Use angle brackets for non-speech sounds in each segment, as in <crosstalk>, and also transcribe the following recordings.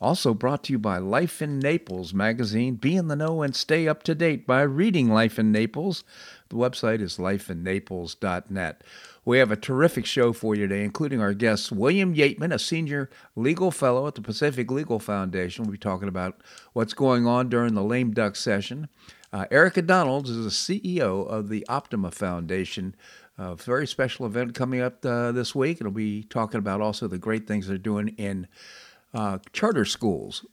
Also brought to you by Life in Naples magazine. Be in the know and stay up to date by reading Life in Naples. The website is lifeinnaples.net. We have a terrific show for you today, including our guests William Yeatman, a senior legal fellow at the Pacific Legal Foundation. We'll be talking about what's going on during the lame duck session. Uh, Erika Donalds is the CEO of the Optima Foundation. A very special event coming up uh, this week. It'll be talking about also the great things they're doing in uh, charter schools.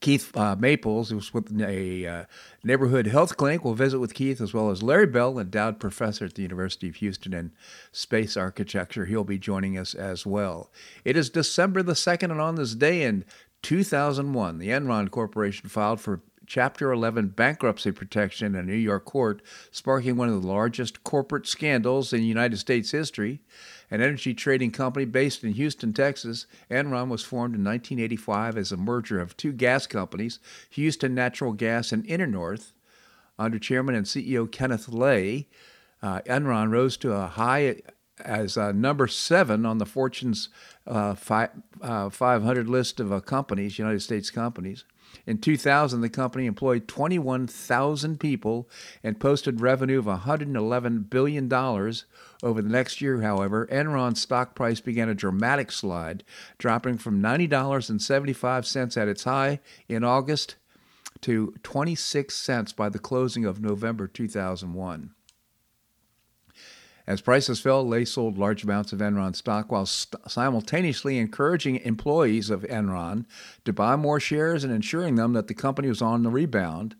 Keith uh, Maples, who's with a uh, neighborhood health clinic, will visit with Keith, as well as Larry Bell, endowed professor at the University of Houston in space architecture. He'll be joining us as well. It is December the 2nd, and on this day in 2001, the Enron Corporation filed for Chapter 11 bankruptcy protection in a New York court, sparking one of the largest corporate scandals in United States history an energy trading company based in Houston, Texas. Enron was formed in 1985 as a merger of two gas companies, Houston Natural Gas and Internorth. Under chairman and CEO Kenneth Lay, uh, Enron rose to a high as uh, number seven on the Fortune's uh, fi- uh, 500 list of uh, companies, United States companies. In 2000, the company employed 21,000 people and posted revenue of $111 billion. Over the next year, however, Enron's stock price began a dramatic slide, dropping from $90.75 at its high in August to 26 cents by the closing of November 2001. As prices fell, Lay sold large amounts of Enron stock while st- simultaneously encouraging employees of Enron to buy more shares and ensuring them that the company was on the rebound.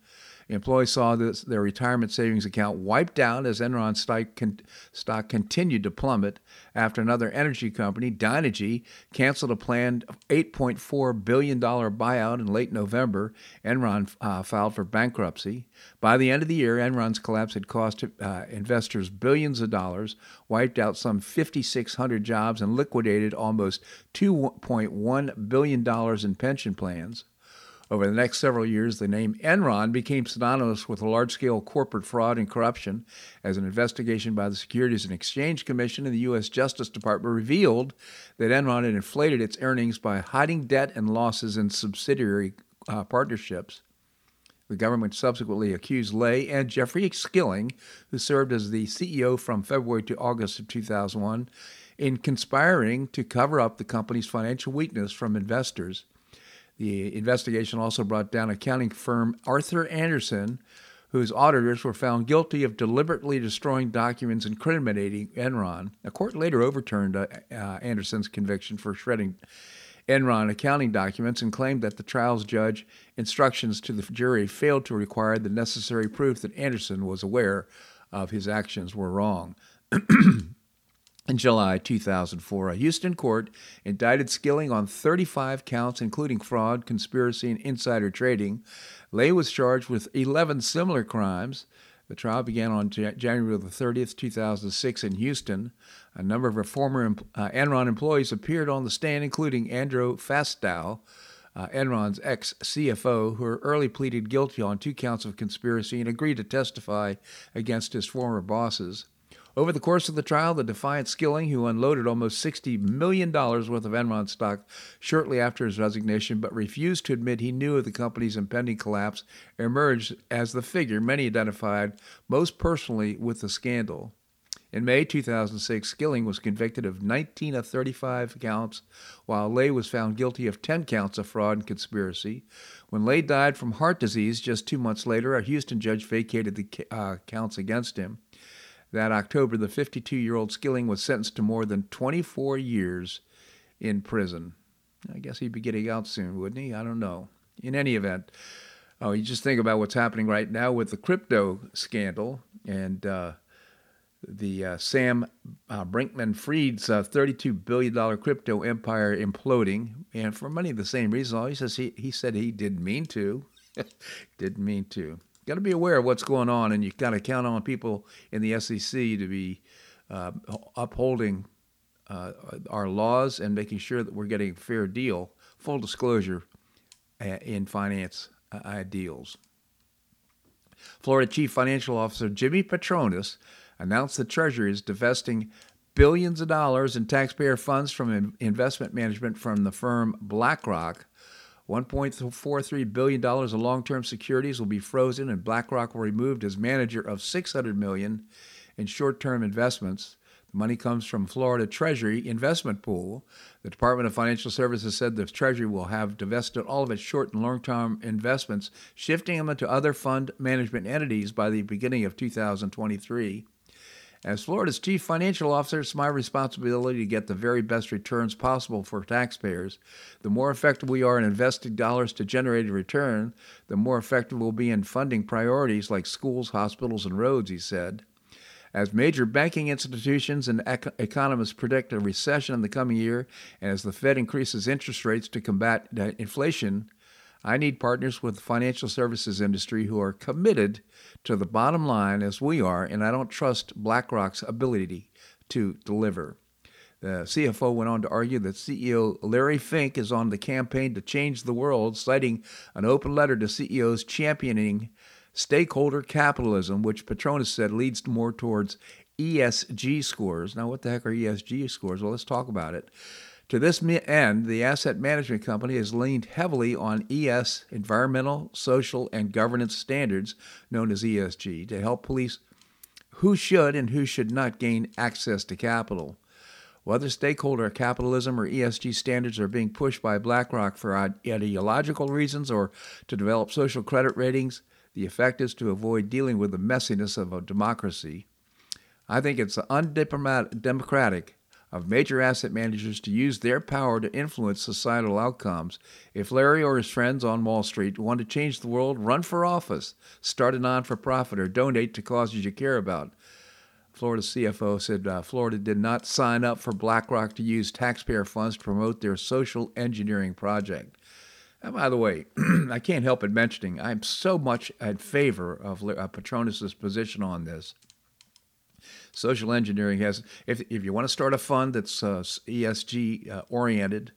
Employees saw this, their retirement savings account wiped out as Enron stock, con- stock continued to plummet after another energy company, Dynegy, canceled a planned $8.4 billion buyout in late November. Enron uh, filed for bankruptcy. By the end of the year, Enron's collapse had cost uh, investors billions of dollars, wiped out some 5,600 jobs, and liquidated almost $2.1 billion in pension plans. Over the next several years, the name Enron became synonymous with large scale corporate fraud and corruption as an investigation by the Securities and Exchange Commission and the U.S. Justice Department revealed that Enron had inflated its earnings by hiding debt and losses in subsidiary uh, partnerships. The government subsequently accused Lay and Jeffrey Skilling, who served as the CEO from February to August of 2001, in conspiring to cover up the company's financial weakness from investors. The investigation also brought down accounting firm Arthur Andersen, whose auditors were found guilty of deliberately destroying documents incriminating Enron. A court later overturned uh, uh, Andersen's conviction for shredding Enron accounting documents and claimed that the trial's judge instructions to the jury failed to require the necessary proof that Andersen was aware of his actions were wrong. <clears throat> In July 2004, a Houston court indicted Skilling on 35 counts, including fraud, conspiracy, and insider trading. Lay was charged with 11 similar crimes. The trial began on January the 30th, 2006, in Houston. A number of former uh, Enron employees appeared on the stand, including Andrew Fastow, uh, Enron's ex CFO, who early pleaded guilty on two counts of conspiracy and agreed to testify against his former bosses. Over the course of the trial, the defiant Skilling, who unloaded almost $60 million worth of Enron stock shortly after his resignation but refused to admit he knew of the company's impending collapse, emerged as the figure many identified most personally with the scandal. In May 2006, Skilling was convicted of 19 of 35 counts, while Lay was found guilty of 10 counts of fraud and conspiracy. When Lay died from heart disease just two months later, a Houston judge vacated the uh, counts against him. That October, the 52 year old Skilling was sentenced to more than 24 years in prison. I guess he'd be getting out soon, wouldn't he? I don't know. In any event, oh, you just think about what's happening right now with the crypto scandal and uh, the uh, Sam uh, Brinkman Fried's uh, $32 billion crypto empire imploding. and for many of the same reasons. He says he, he said he didn't mean to, <laughs> didn't mean to. Got to be aware of what's going on, and you've got to count on people in the SEC to be uh, upholding uh, our laws and making sure that we're getting a fair deal, full disclosure uh, in finance uh, deals. Florida Chief Financial Officer Jimmy Patronis announced the Treasury is divesting billions of dollars in taxpayer funds from investment management from the firm BlackRock. $1.43 billion of long-term securities will be frozen and BlackRock will be removed as manager of 600 million in short-term investments. The money comes from Florida Treasury Investment Pool. The Department of Financial Services said the Treasury will have divested all of its short and long term investments, shifting them into other fund management entities by the beginning of 2023. As Florida's chief financial officer, it's my responsibility to get the very best returns possible for taxpayers. The more effective we are in investing dollars to generate a return, the more effective we'll be in funding priorities like schools, hospitals, and roads, he said. As major banking institutions and ec- economists predict a recession in the coming year, and as the Fed increases interest rates to combat inflation, I need partners with the financial services industry who are committed to the bottom line as we are, and I don't trust BlackRock's ability to deliver. The CFO went on to argue that CEO Larry Fink is on the campaign to change the world, citing an open letter to CEOs championing stakeholder capitalism, which Patronis said leads more towards ESG scores. Now, what the heck are ESG scores? Well, let's talk about it. To this end, the asset management company has leaned heavily on ES, environmental, social, and governance standards, known as ESG, to help police who should and who should not gain access to capital. Whether stakeholder capitalism or ESG standards are being pushed by BlackRock for ideological reasons or to develop social credit ratings, the effect is to avoid dealing with the messiness of a democracy. I think it's undemocratic of major asset managers to use their power to influence societal outcomes. If Larry or his friends on Wall Street want to change the world, run for office, start a non for profit, or donate to causes you care about. Florida CFO said uh, Florida did not sign up for BlackRock to use taxpayer funds to promote their social engineering project. And by the way, <clears throat> I can't help but mentioning I'm so much in favor of uh, Patronis's position on this. Social engineering has, if, if you want to start a fund that's uh, ESG uh, oriented,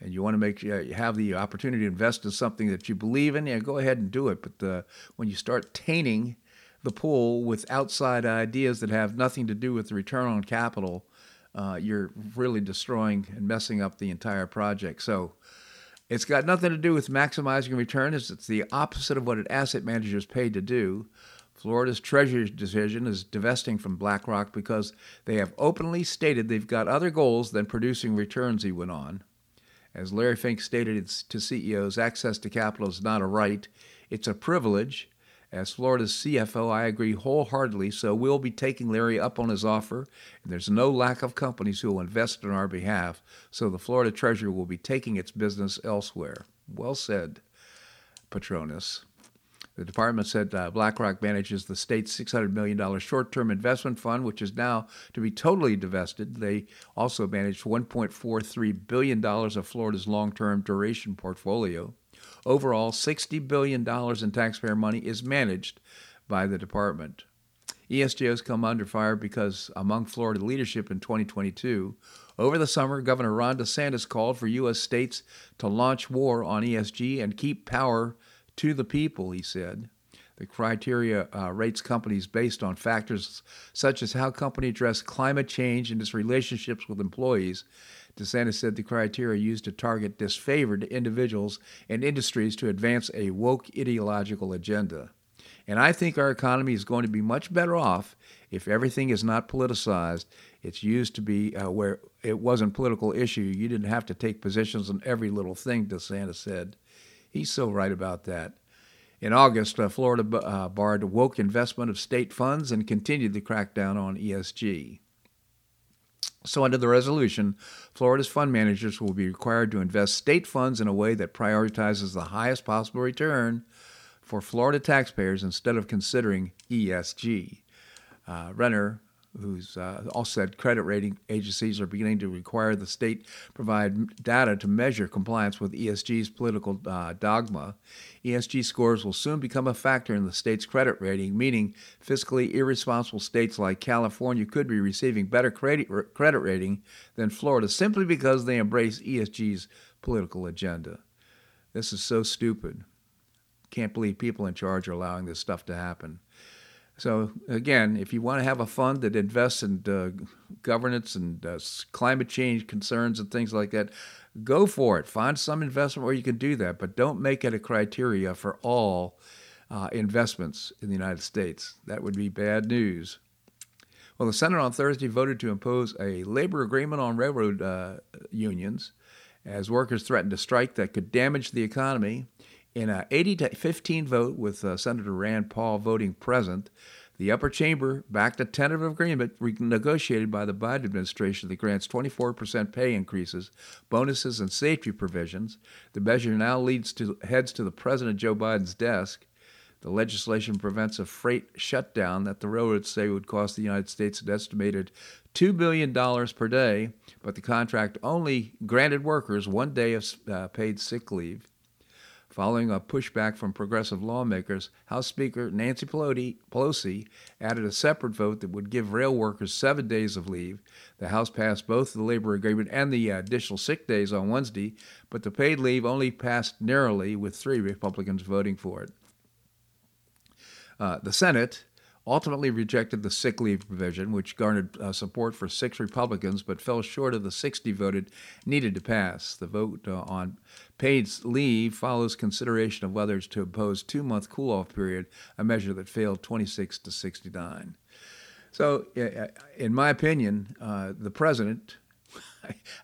and you want to make uh, you have the opportunity to invest in something that you believe in, yeah, go ahead and do it. But uh, when you start tainting the pool with outside ideas that have nothing to do with the return on capital, uh, you're really destroying and messing up the entire project. So it's got nothing to do with maximizing return. It's, it's the opposite of what an asset manager is paid to do. Florida's Treasury decision is divesting from BlackRock because they have openly stated they've got other goals than producing returns, he went on. As Larry Fink stated to CEOs, access to capital is not a right, it's a privilege. As Florida's CFO, I agree wholeheartedly, so we'll be taking Larry up on his offer, and there's no lack of companies who will invest on our behalf, so the Florida Treasury will be taking its business elsewhere. Well said, Patronis. The department said uh, BlackRock manages the state's $600 million short term investment fund, which is now to be totally divested. They also manage $1.43 billion of Florida's long term duration portfolio. Overall, $60 billion in taxpayer money is managed by the department. ESG has come under fire because among Florida leadership in 2022, over the summer, Governor Ron DeSantis called for U.S. states to launch war on ESG and keep power to the people, he said. The criteria uh, rates companies based on factors such as how company address climate change and its relationships with employees. DeSantis said the criteria used to target disfavored individuals and industries to advance a woke ideological agenda. And I think our economy is going to be much better off if everything is not politicized. It's used to be uh, where it wasn't political issue. You didn't have to take positions on every little thing, DeSantis said. He's so right about that. In August, uh, Florida uh, barred woke investment of state funds and continued the crackdown on ESG. So, under the resolution, Florida's fund managers will be required to invest state funds in a way that prioritizes the highest possible return for Florida taxpayers instead of considering ESG. Uh, Renner, who's uh, also said credit rating agencies are beginning to require the state provide data to measure compliance with ESG's political uh, dogma. ESG scores will soon become a factor in the state's credit rating, meaning fiscally irresponsible states like California could be receiving better credit, credit rating than Florida simply because they embrace ESG's political agenda. This is so stupid. Can't believe people in charge are allowing this stuff to happen. So again, if you want to have a fund that invests in uh, governance and uh, climate change concerns and things like that, go for it. Find some investment where you can do that, but don't make it a criteria for all uh, investments in the United States. That would be bad news. Well, the Senate on Thursday voted to impose a labor agreement on railroad uh, unions as workers threatened a strike that could damage the economy in a 80 to 15 vote, with uh, Senator Rand Paul voting present, the upper chamber backed a tentative agreement negotiated by the Biden administration that grants 24% pay increases, bonuses, and safety provisions. The measure now leads to heads to the President Joe Biden's desk. The legislation prevents a freight shutdown that the railroads say would cost the United States an estimated $2 billion per day, but the contract only granted workers one day of uh, paid sick leave. Following a pushback from progressive lawmakers, House Speaker Nancy Pelosi added a separate vote that would give rail workers seven days of leave. The House passed both the labor agreement and the additional sick days on Wednesday, but the paid leave only passed narrowly, with three Republicans voting for it. Uh, the Senate ultimately rejected the sick leave provision, which garnered uh, support for six Republicans but fell short of the 60 voted needed to pass. The vote uh, on paid leave follows consideration of whether to impose two-month cool-off period, a measure that failed 26 to 69. So, in my opinion, uh, the president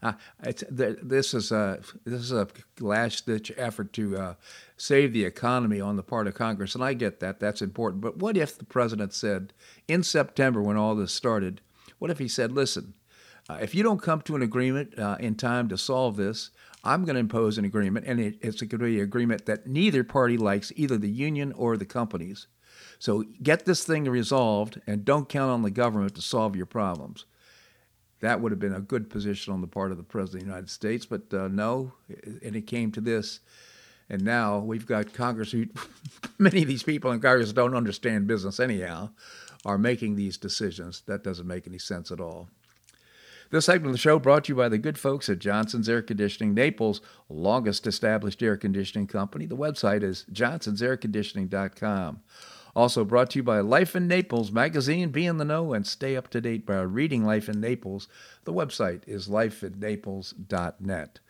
<laughs> this is a this is a last ditch effort to uh, save the economy on the part of Congress, and I get that that's important. But what if the president said in September when all this started? What if he said, "Listen, uh, if you don't come to an agreement uh, in time to solve this, I'm going to impose an agreement, and it, it's going to be an agreement that neither party likes, either the union or the companies." So get this thing resolved and don't count on the government to solve your problems. That would have been a good position on the part of the President of the United States, but uh, no, and it came to this. And now we've got Congress, who <laughs> many of these people in Congress don't understand business anyhow, are making these decisions. That doesn't make any sense at all. This segment of the show brought to you by the good folks at Johnson's Air Conditioning, Naples' longest established air conditioning company. The website is johnsonsairconditioning.com. Also brought to you by Life in Naples magazine. Be in the know and stay up to date by reading Life in Naples. The website is lifeinnaples.net.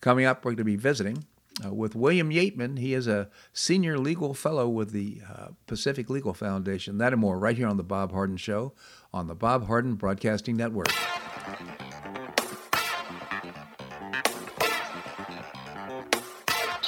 Coming up, we're going to be visiting uh, with William Yeatman. He is a senior legal fellow with the uh, Pacific Legal Foundation. That and more right here on The Bob Harden Show on the Bob Harden Broadcasting Network.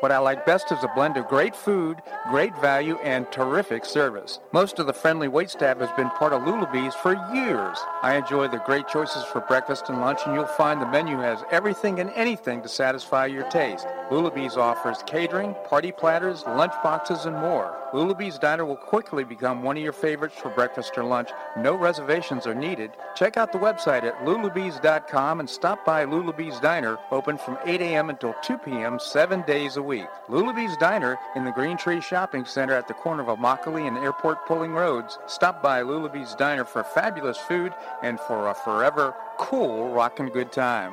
What I like best is a blend of great food, great value, and terrific service. Most of the friendly waitstaff has been part of Lulabee's for years. I enjoy the great choices for breakfast and lunch, and you'll find the menu has everything and anything to satisfy your taste. Lulabee's offers catering, party platters, lunch boxes, and more. Lulabee's Diner will quickly become one of your favorites for breakfast or lunch. No reservations are needed. Check out the website at lulabees.com and stop by Lulabee's Diner, open from 8 a.m. until 2 p.m. seven days a week. Lulabee's Diner in the Green Tree Shopping Center at the corner of Immokalee and Airport Pulling Roads. Stop by Lulabee's Diner for fabulous food and for a forever cool rockin' good time.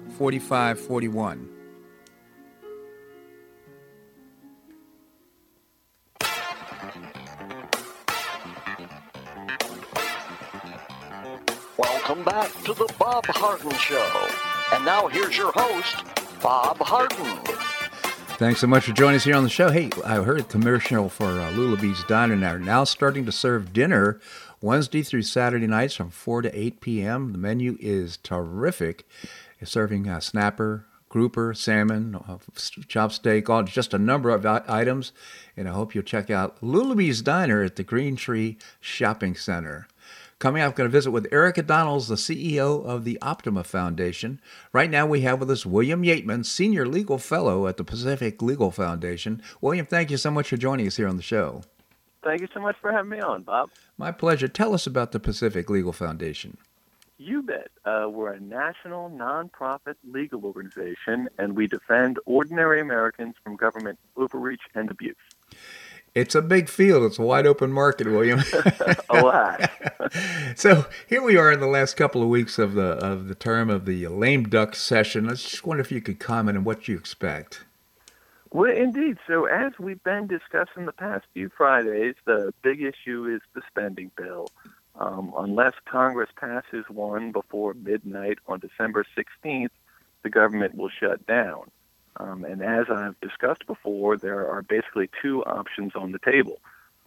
4541. Welcome back to the Bob Harden Show. And now here's your host, Bob Harden. Thanks so much for joining us here on the show. Hey, I heard a commercial for uh, Lulabee's Diner now, now starting to serve dinner Wednesday through Saturday nights from 4 to 8 p.m. The menu is terrific. Serving uh, snapper, grouper, salmon, uh, chop steak, all just a number of items. And I hope you'll check out Lulabee's Diner at the Green Tree Shopping Center. Coming up, I'm going to visit with Erika Donalds, the CEO of the Optima Foundation. Right now, we have with us William Yeatman, Senior Legal Fellow at the Pacific Legal Foundation. William, thank you so much for joining us here on the show. Thank you so much for having me on, Bob. My pleasure. Tell us about the Pacific Legal Foundation. You bet. Uh, we're a national nonprofit legal organization, and we defend ordinary Americans from government overreach and abuse. It's a big field. It's a wide open market, William. <laughs> a lot. <laughs> so here we are in the last couple of weeks of the of the term of the lame duck session. I just wonder if you could comment on what you expect. Well, indeed. So as we've been discussing the past few Fridays, the big issue is the spending bill. Um, unless Congress passes one before midnight on December 16th, the government will shut down. Um, and as I've discussed before, there are basically two options on the table.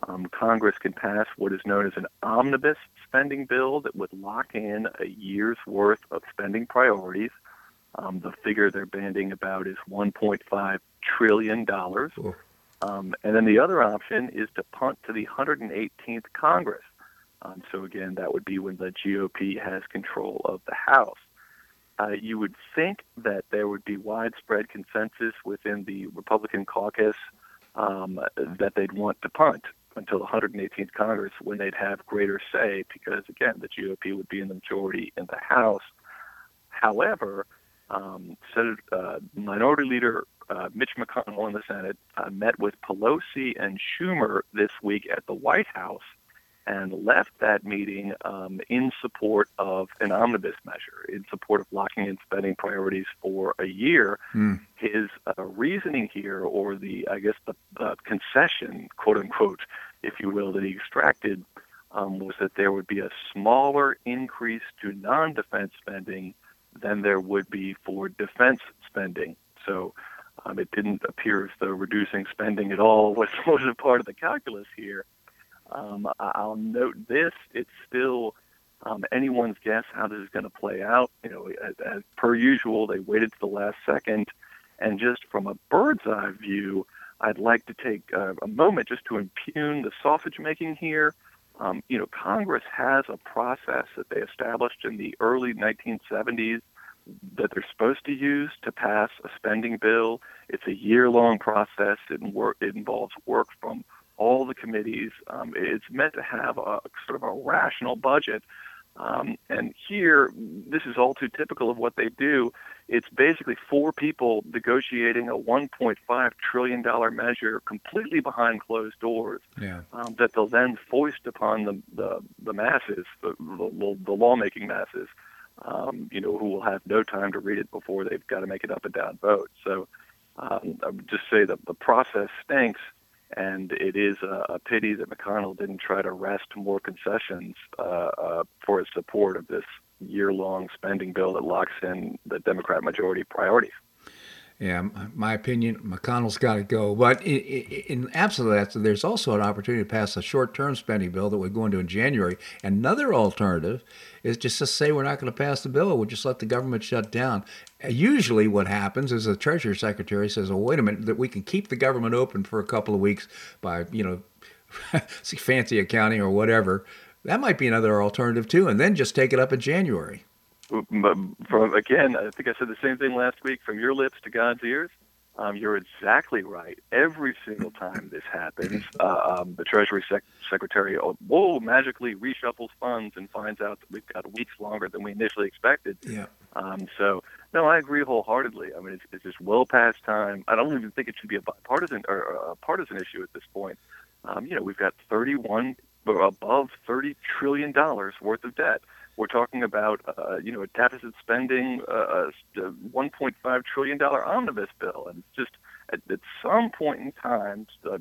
Um, Congress can pass what is known as an omnibus spending bill that would lock in a year's worth of spending priorities. Um, the figure they're banding about is $1.5 trillion. Um, and then the other option is to punt to the 118th Congress. Um, so again, that would be when the GOP has control of the House. Uh, you would think that there would be widespread consensus within the Republican caucus um, that they'd want to punt until the 118th Congress when they'd have greater say, because again, the GOP would be in the majority in the House. However, um, uh, Minority Leader uh, Mitch McConnell in the Senate uh, met with Pelosi and Schumer this week at the White House and left that meeting um, in support of an omnibus measure, in support of locking in spending priorities for a year. Mm. His uh, reasoning here, or the, I guess, the uh, concession, quote unquote, if you will, that he extracted um, was that there would be a smaller increase to non defense spending than there would be for defense spending. So um, it didn't appear as though reducing spending at all <laughs> was, was a part of the calculus here. Um, I'll note this: it's still um, anyone's guess how this is going to play out. You know, as, as, per usual, they waited to the last second, and just from a bird's eye view, I'd like to take uh, a moment just to impugn the sausage making here. Um, you know, Congress has a process that they established in the early 1970s that they're supposed to use to pass a spending bill. It's a year-long process. It, work, it involves work from all the committees. Um, it's meant to have a sort of a rational budget. Um, and here, this is all too typical of what they do. It's basically four people negotiating a $1.5 trillion measure completely behind closed doors yeah. um, that they'll then foist upon the, the, the masses, the, the, the lawmaking masses, um, you know, who will have no time to read it before they've got to make it up and down vote. So um, I would just say that the process stinks and it is a, pity that McConnell didn't try to wrest more concessions uh, uh, for his support of this year-long spending bill that locks in the Democrat majority priorities. Yeah, my opinion, McConnell's got to go. But in, in absence that, there's also an opportunity to pass a short-term spending bill that would go into in January. Another alternative is just to say we're not going to pass the bill. We'll just let the government shut down. Uh, usually, what happens is the Treasury Secretary says, "Oh, wait a minute, that we can keep the government open for a couple of weeks by you know <laughs> fancy accounting or whatever." That might be another alternative too, and then just take it up in January from again, I think I said the same thing last week. From your lips to God's ears, um, you're exactly right. Every single time this happens, uh, um, the Treasury sec- Secretary oh, whoa magically reshuffles funds and finds out that we've got weeks longer than we initially expected. Yeah. Um, so no, I agree wholeheartedly. I mean, it's, it's just well past time. I don't even think it should be a bipartisan or a partisan issue at this point. Um, you know, we've got 31 above 30 trillion dollars worth of debt. We're talking about, uh, you know, a deficit spending, uh, a 1.5 trillion dollar omnibus bill, and just at, at some point in time, uh,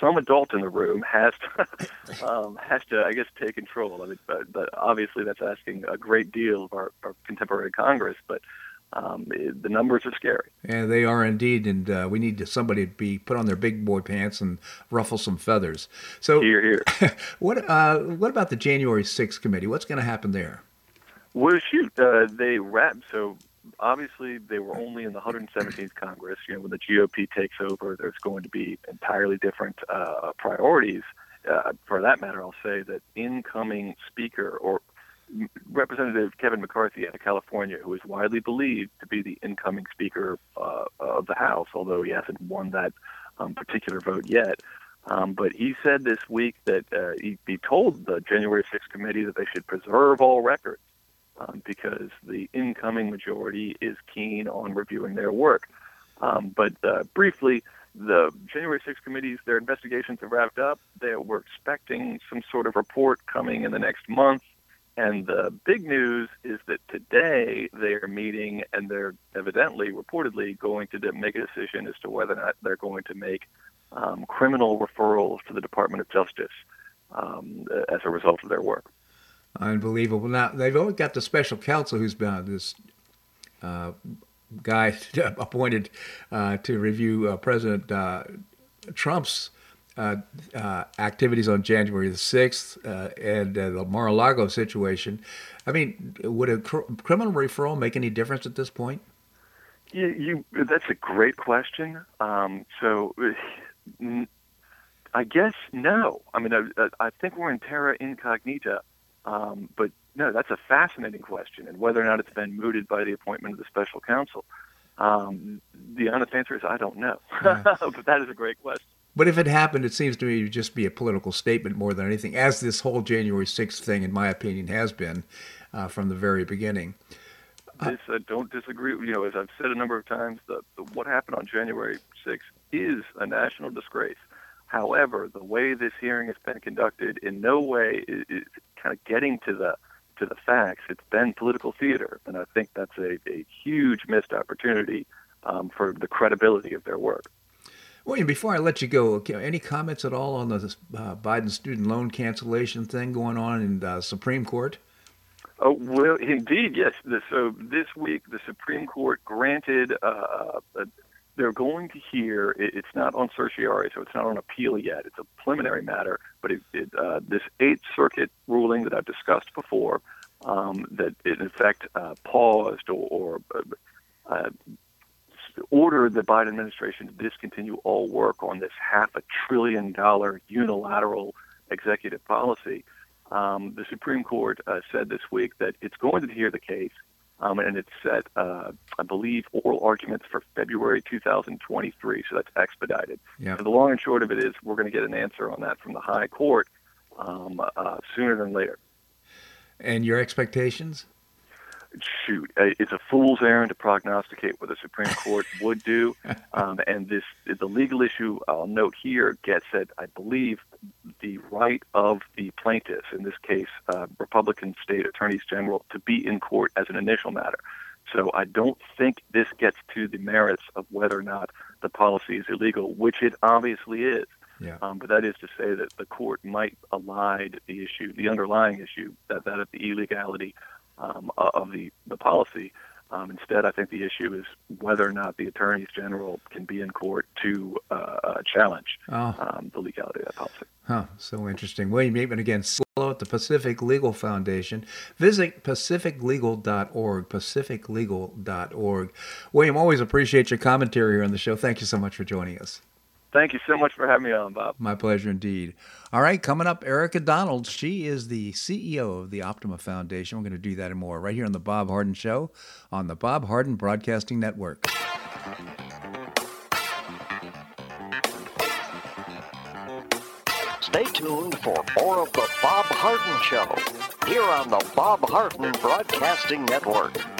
some adult in the room has to, <laughs> um, has to, I guess, take control. I mean, but, but obviously that's asking a great deal of our, our contemporary Congress, but um, it, the numbers are scary. Yeah, they are indeed, and uh, we need to, somebody to be put on their big boy pants and ruffle some feathers. So, here, here. <laughs> what uh, what about the January 6th committee? What's going to happen there? Well, shoot, uh, they wrapped. So obviously, they were only in the 117th Congress. You know, when the GOP takes over, there's going to be entirely different uh, priorities. Uh, for that matter, I'll say that incoming Speaker or Representative Kevin McCarthy out of California, who is widely believed to be the incoming Speaker uh, of the House, although he hasn't won that um, particular vote yet. Um, but he said this week that uh, he, he told the January 6th committee that they should preserve all records um, because the incoming majority is keen on reviewing their work. Um, but uh, briefly, the January 6th committees, their investigations have wrapped up. They were expecting some sort of report coming in the next month. And the big news is that today they are meeting and they're evidently, reportedly, going to make a decision as to whether or not they're going to make um, criminal referrals to the Department of Justice um, as a result of their work. Unbelievable. Now, they've always got the special counsel who's been this uh, guy <laughs> appointed uh, to review uh, President uh, Trump's activities on January the 6th uh, and uh, the Mar-a-Lago situation. I mean, would a cr- criminal referral make any difference at this point? You, you that's a great question. Um, so, I guess no. I mean, I, I think we're in terra incognita, um, but no, that's a fascinating question, and whether or not it's been mooted by the appointment of the special counsel. Um, the honest answer is I don't know, yeah. <laughs> but that is a great question. But if it happened, it seems to me to just be a political statement more than anything, as this whole January 6th thing, in my opinion, has been uh, from the very beginning. This, uh, don't disagree. You know, as I've said a number of times, the, the, what happened on January 6th is a national disgrace. However, the way this hearing has been conducted, in no way is, is kind of getting to the to the facts. It's been political theater, and I think that's a, a huge missed opportunity um, for the credibility of their work. William, before I let you go, any comments at all on the uh, Biden student loan cancellation thing going on in the Supreme Court? Oh, well, indeed, yes. So this week, the Supreme Court granted, uh, uh, they're going to hear, it's not on certiorari, so it's not on appeal yet. It's a preliminary matter, but it, it, uh, this Eighth Circuit ruling that I've discussed before, um, that in effect uh, paused or, or ordered the Biden administration to discontinue all work on this half a trillion dollar unilateral executive policy. Um, the Supreme Court uh, said this week that it's going to hear the case, um, and it's set, uh, I believe, oral arguments for February 2023. So that's expedited. Yep. So the long and short of it is, we're going to get an answer on that from the High Court um, uh, sooner than later. And your expectations? Shoot, uh, it's a fool's errand to prognosticate what the Supreme Court <laughs> would do. Um, and this, the legal issue I'll note here gets at, I believe, the right of the plaintiffs, in this case, uh, Republican state attorneys general, to be in court as an initial matter. So I don't think this gets to the merits of whether or not the policy is illegal, which it obviously is. Yeah. Um, but that is to say that the court might elide the issue, the underlying issue, that, that of the illegality um, of the, the policy. Um, instead, I think the issue is whether or not the attorneys general can be in court to uh, challenge oh. um, the legality of that policy. Huh, so interesting. William Yeatman again, slow at the Pacific Legal Foundation. Visit pacificlegal.org, pacificlegal.org. William, always appreciate your commentary here on the show. Thank you so much for joining us. Thank you so much for having me on, Bob. My pleasure indeed. All right, coming up, Erika Donald. She is the CEO of the Optima Foundation. We're going to do that and more right here on The Bob Harden Show on the Bob Harden Broadcasting Network. Stay tuned for more of The Bob Harden Show here on the Bob Harden Broadcasting Network.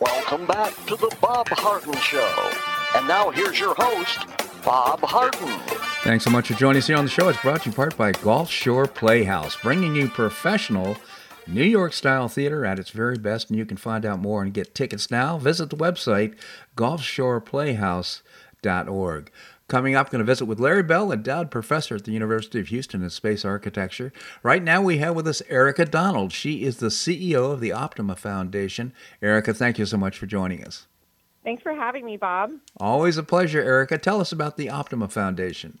Welcome back to the Bob Harden Show. And now here's your host, Bob Harden. Thanks so much for joining us here on the show. It's brought to you in part by Gulf Shore Playhouse, bringing you professional New York style theater at its very best. And you can find out more and get tickets now. Visit the website, gulfshoreplayhouse.org. Coming up, I'm going to visit with Larry Bell, endowed professor at the University of Houston in space architecture. Right now, we have with us Erika Donald. She is the CEO of the Optima Foundation. Erika, thank you so much for joining us. Thanks for having me, Bob. Always a pleasure, Erika. Tell us about the Optima Foundation.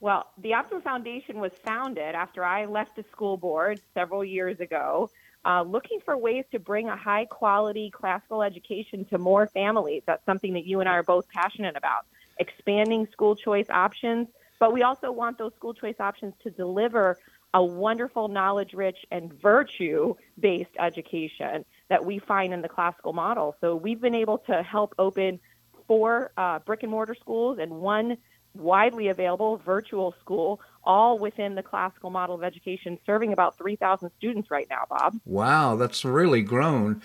Well, the Optima Foundation was founded after I left the school board several years ago, uh, looking for ways to bring a high quality classical education to more families. That's something that you and I are both passionate about expanding school choice options, but we also want those school choice options to deliver a wonderful knowledge rich and virtue based education that we find in the classical model. So we've been able to help open four uh, brick and mortar schools and one widely available virtual school, all within the classical model of education, serving about 3,000 students right now, Bob. Wow, that's really grown.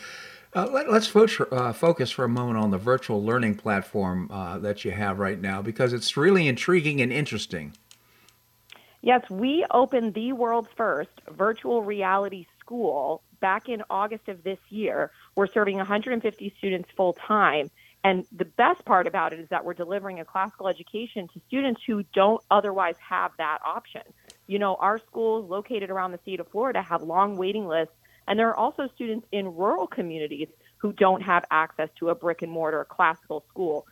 Uh, let, us fo- uh, focus for a moment on the virtual learning platform uh, that you have right now because it's really intriguing and interesting. Yes, we opened the world's first virtual reality school back in August of this year. We're serving 150 students full time. And the best part about it is that we're delivering a classical education to students who don't otherwise have that option. You know, our schools located around the state of Florida have long waiting lists and there are also students in rural communities who don't have access to a brick and mortar classical school.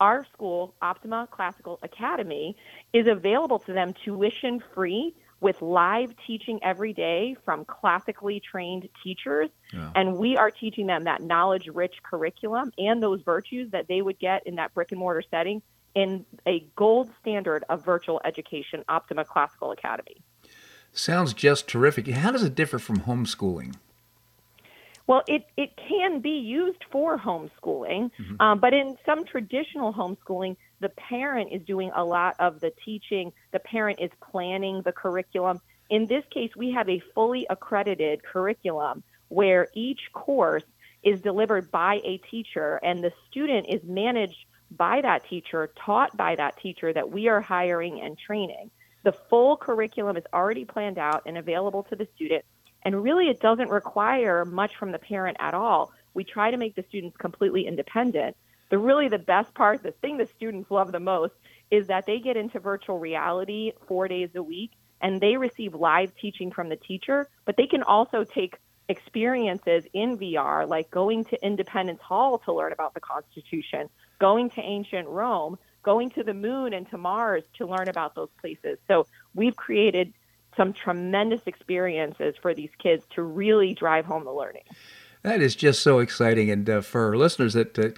Our school, Optima Classical Academy, is available to them tuition free with live teaching every day from classically trained teachers. Yeah. And we are teaching them that knowledge rich curriculum and those virtues that they would get in that brick and mortar setting in a gold standard of virtual education, Optima Classical Academy. Sounds just terrific. How does it differ from homeschooling? Well, it, it can be used for homeschooling, mm-hmm. um, but in some traditional homeschooling, the parent is doing a lot of the teaching. The parent is planning the curriculum. In this case, we have a fully accredited curriculum where each course is delivered by a teacher and the student is managed by that teacher, taught by that teacher that we are hiring and training. The full curriculum is already planned out and available to the student. And really, it doesn't require much from the parent at all. We try to make the students completely independent. The really the best part, the thing the students love the most, is that they get into virtual reality four days a week and they receive live teaching from the teacher, but they can also take experiences in VR, like going to Independence Hall to learn about the Constitution, going to ancient Rome, going to the moon and to Mars to learn about those places. So we've created some tremendous experiences for these kids to really drive home the learning. That is just so exciting, and uh, for listeners, that uh,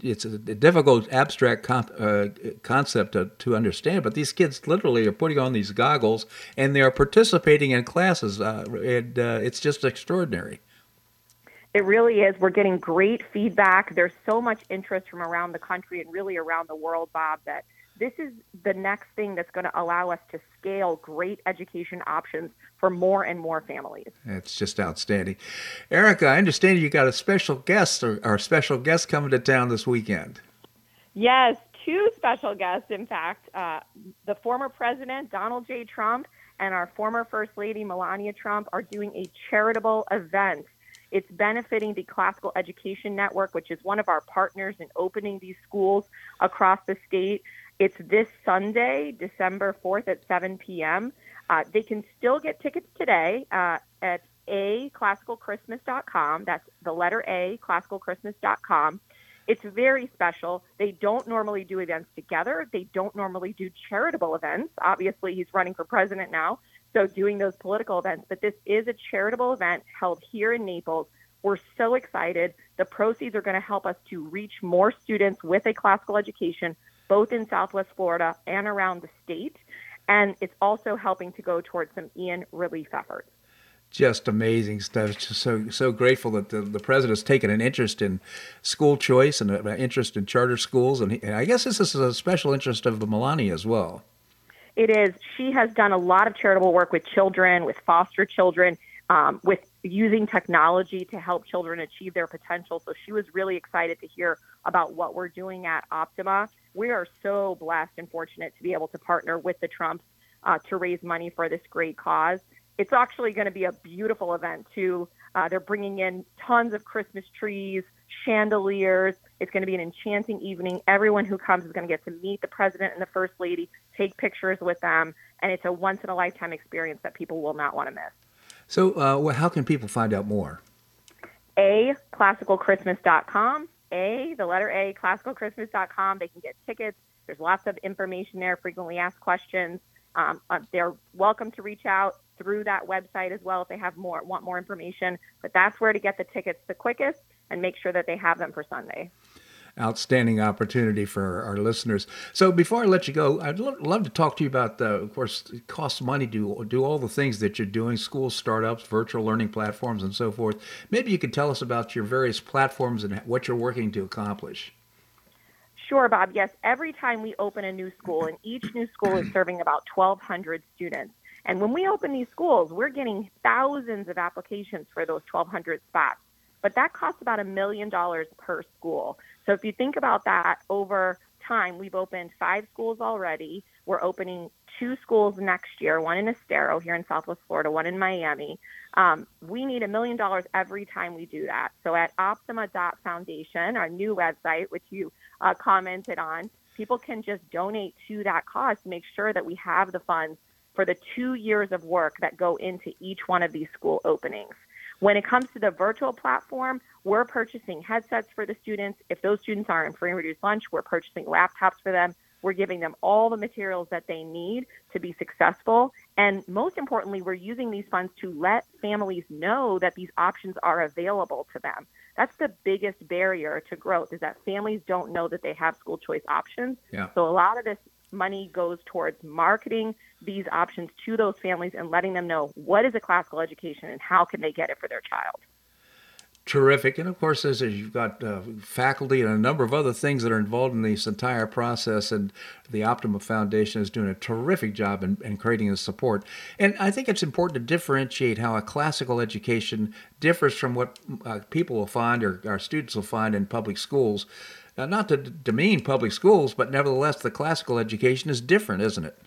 it's a difficult abstract comp, uh, concept to, to, understand. But these kids literally are putting on these goggles, and they are participating in classes, uh, and uh, it's just extraordinary. It really is. We're getting great feedback. There's so much interest from around the country and really around the world, Bob, that this is the next thing that's going to allow us to scale great education options for more and more families. It's just outstanding. Erika, I understand you got a special guest or, or special guest coming to town this weekend. Yes, two special guests, in fact. Uh, the former president, Donald J. Trump, and our former First Lady, Melania Trump, are doing a charitable event. It's benefiting the Classical Education Network, which is one of our partners in opening these schools across the state. It's this Sunday, December 4th at 7 p.m. Uh, they can still get tickets today uh, at aclassicalchristmas.com. That's the letter A, classicalchristmas.com. It's very special. They don't normally do events together. They don't normally do charitable events. Obviously, he's running for president now, so doing those political events. But this is a charitable event held here in Naples. We're so excited. The proceeds are going to help us to reach more students with a classical education both in Southwest Florida and around the state. And it's also helping to go towards some Ian relief efforts. Just amazing stuff. Just so so grateful that the, the president has taken an interest in school choice and an interest in charter schools, and, he, and I guess this is a special interest of the Melania as well. It is. She has done a lot of charitable work with children, with foster children, um, with using technology to help children achieve their potential. So she was really excited to hear about what we're doing at Optima we are so blessed and fortunate to be able to partner with the Trumps uh, to raise money for this great cause. It's actually going to be a beautiful event too. Uh, they're bringing in tons of Christmas trees, chandeliers. It's going to be an enchanting evening. Everyone who comes is going to get to meet the president and the first lady, take pictures with them, and it's a once in a lifetime experience that people will not want to miss. So, uh, how can people find out more? A classicalchristmas.com a, the letter A, classicalchristmas.com. They can get tickets. There's lots of information there, frequently asked questions. Um, uh, they're welcome to reach out through that website as well if they have more want more information. But that's where to get the tickets the quickest and make sure that they have them for Sunday outstanding opportunity for our listeners. So before I let you go, I'd lo- love to talk to you about, the, of course, it costs money to do all the things that you're doing, school startups, virtual learning platforms, and so forth. Maybe you could tell us about your various platforms and what you're working to accomplish. Sure, Bob. Yes, every time we open a new school, and each new school is serving about 1,200 students. And when we open these schools, we're getting thousands of applications for those 1,200 spots. But that costs about a million dollars per school. So if you think about that over time, we've opened five schools already. We're opening two schools next year, one in Estero here in Southwest Florida, one in Miami. Um, we need a million dollars every time we do that. So at Optima.Foundation, our new website, which you uh, commented on, people can just donate to that cause to make sure that we have the funds for the two years of work that go into each one of these school openings. When it comes to the virtual platform, we're purchasing headsets for the students. If those students are in free and reduced lunch, we're purchasing laptops for them. We're giving them all the materials that they need to be successful. And most importantly, we're using these funds to let families know that these options are available to them. That's the biggest barrier to growth is that families don't know that they have school choice options. Yeah. So a lot of this money goes towards marketing these options to those families and letting them know what is a classical education and how can they get it for their child. Terrific. And of course, as you've got uh, faculty and a number of other things that are involved in this entire process, and the Optima Foundation is doing a terrific job in, in creating the support. And I think it's important to differentiate how a classical education differs from what uh, people will find or our students will find in public schools. Uh, not to demean public schools, but nevertheless, the classical education is different, isn't it?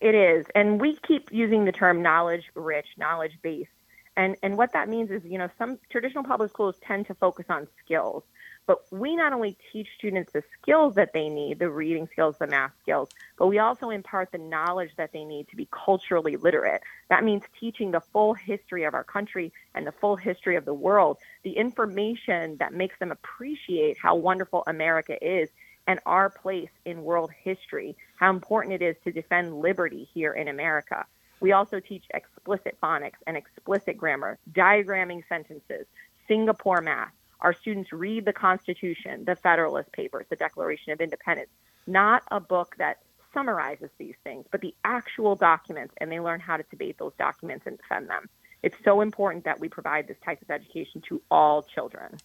It is. And we keep using the term knowledge rich, knowledge based. And, and what that means is, you know, some traditional public schools tend to focus on skills. But we not only teach students the skills that they need, the reading skills, the math skills, but we also impart the knowledge that they need to be culturally literate. That means teaching the full history of our country and the full history of the world, the information that makes them appreciate how wonderful America is and our place in world history, how important it is to defend liberty here in America. We also teach explicit phonics and explicit grammar, diagramming sentences, Singapore math, our students read the Constitution, the Federalist Papers, the Declaration of Independence, not a book that summarizes these things, but the actual documents, and they learn how to debate those documents and defend them. It's so important that we provide this type of education to all children.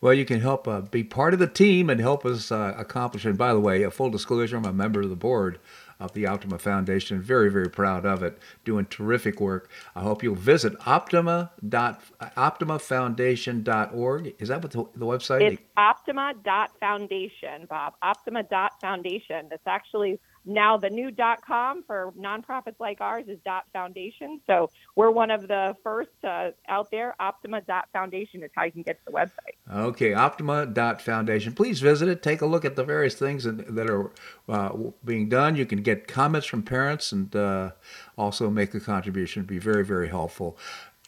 Well, you can help uh, be part of the team and help us uh, accomplish. And by the way, a full disclosure, I'm a member of the board of the Optima Foundation. Very, very proud of it. Doing terrific work. I hope you'll visit optima dot optimafoundation.org. Is that what the, the website? It's optima.foundation, Bob. Optima.foundation. That's actually now the new .com for nonprofits like ours is .foundation. So we're one of the first uh, out there. Optima.foundation is how you can get to the website. Okay, Optima.foundation. Please visit it. Take a look at the various things that are uh, being done. You can get comments from parents and uh, also make a contribution. It'd be very, very helpful.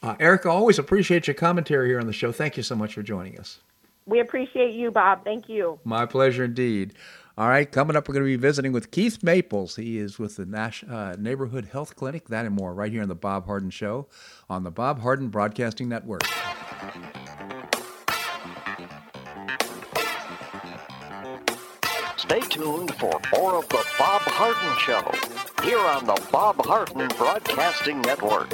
Uh, Erika, always appreciate your commentary here on the show. Thank you so much for joining us. We appreciate you, Bob. Thank you. My pleasure indeed. All right, coming up, we're going to be visiting with Keith Maples. He is with the Nash, uh, Neighborhood Health Clinic, that and more, right here on the Bob Harden Show on the Bob Harden Broadcasting Network. Stay tuned for more of the Bob Harden Show here on the Bob Harden Broadcasting Network.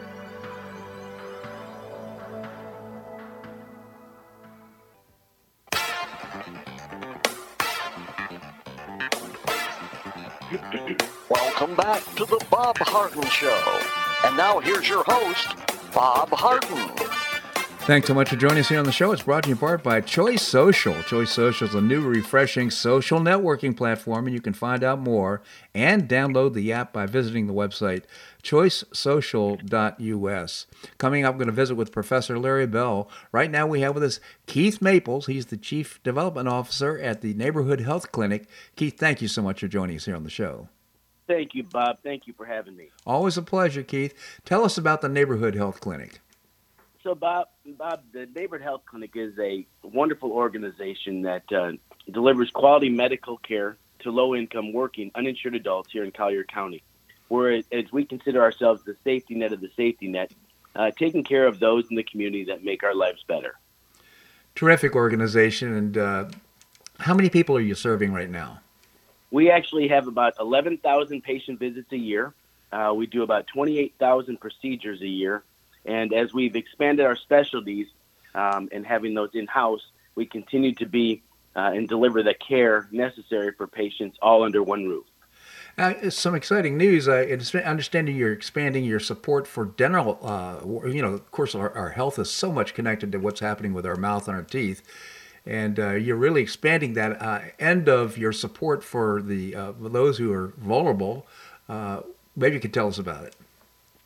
Welcome back to the Bob Harden Show. And now here's your host, Bob Harden. Thanks so much for joining us here on the show. It's brought to you in part by Choice Social. Choice Social is a new, refreshing social networking platform, and you can find out more and download the app by visiting the website choicesocial.us. Coming up, I'm going to visit with Professor Larry Bell. Right now, we have with us Keith Maples. He's the Chief Development Officer at the Neighborhood Health Clinic. Keith, thank you so much for joining us here on the show. Thank you, Bob. Thank you for having me. Always a pleasure, Keith. Tell us about the Neighborhood Health Clinic. So, Bob, Bob, the Neighborhood Health Clinic is a wonderful organization that uh, delivers quality medical care to low-income working uninsured adults here in Collier County. Where, as we consider ourselves the safety net of the safety net, uh, taking care of those in the community that make our lives better. Terrific organization. And uh, how many people are you serving right now? We actually have about 11,000 patient visits a year. Uh, we do about 28,000 procedures a year. And as we've expanded our specialties um, and having those in house, we continue to be uh, and deliver the care necessary for patients all under one roof. Uh, some exciting news. I understanding you're expanding your support for dental. Uh, you know, of course, our, our, health is so much connected to what's happening with our mouth and our teeth, and uh, you're really expanding that uh, end of your support for the uh, those who are vulnerable. Uh, maybe you could tell us about it.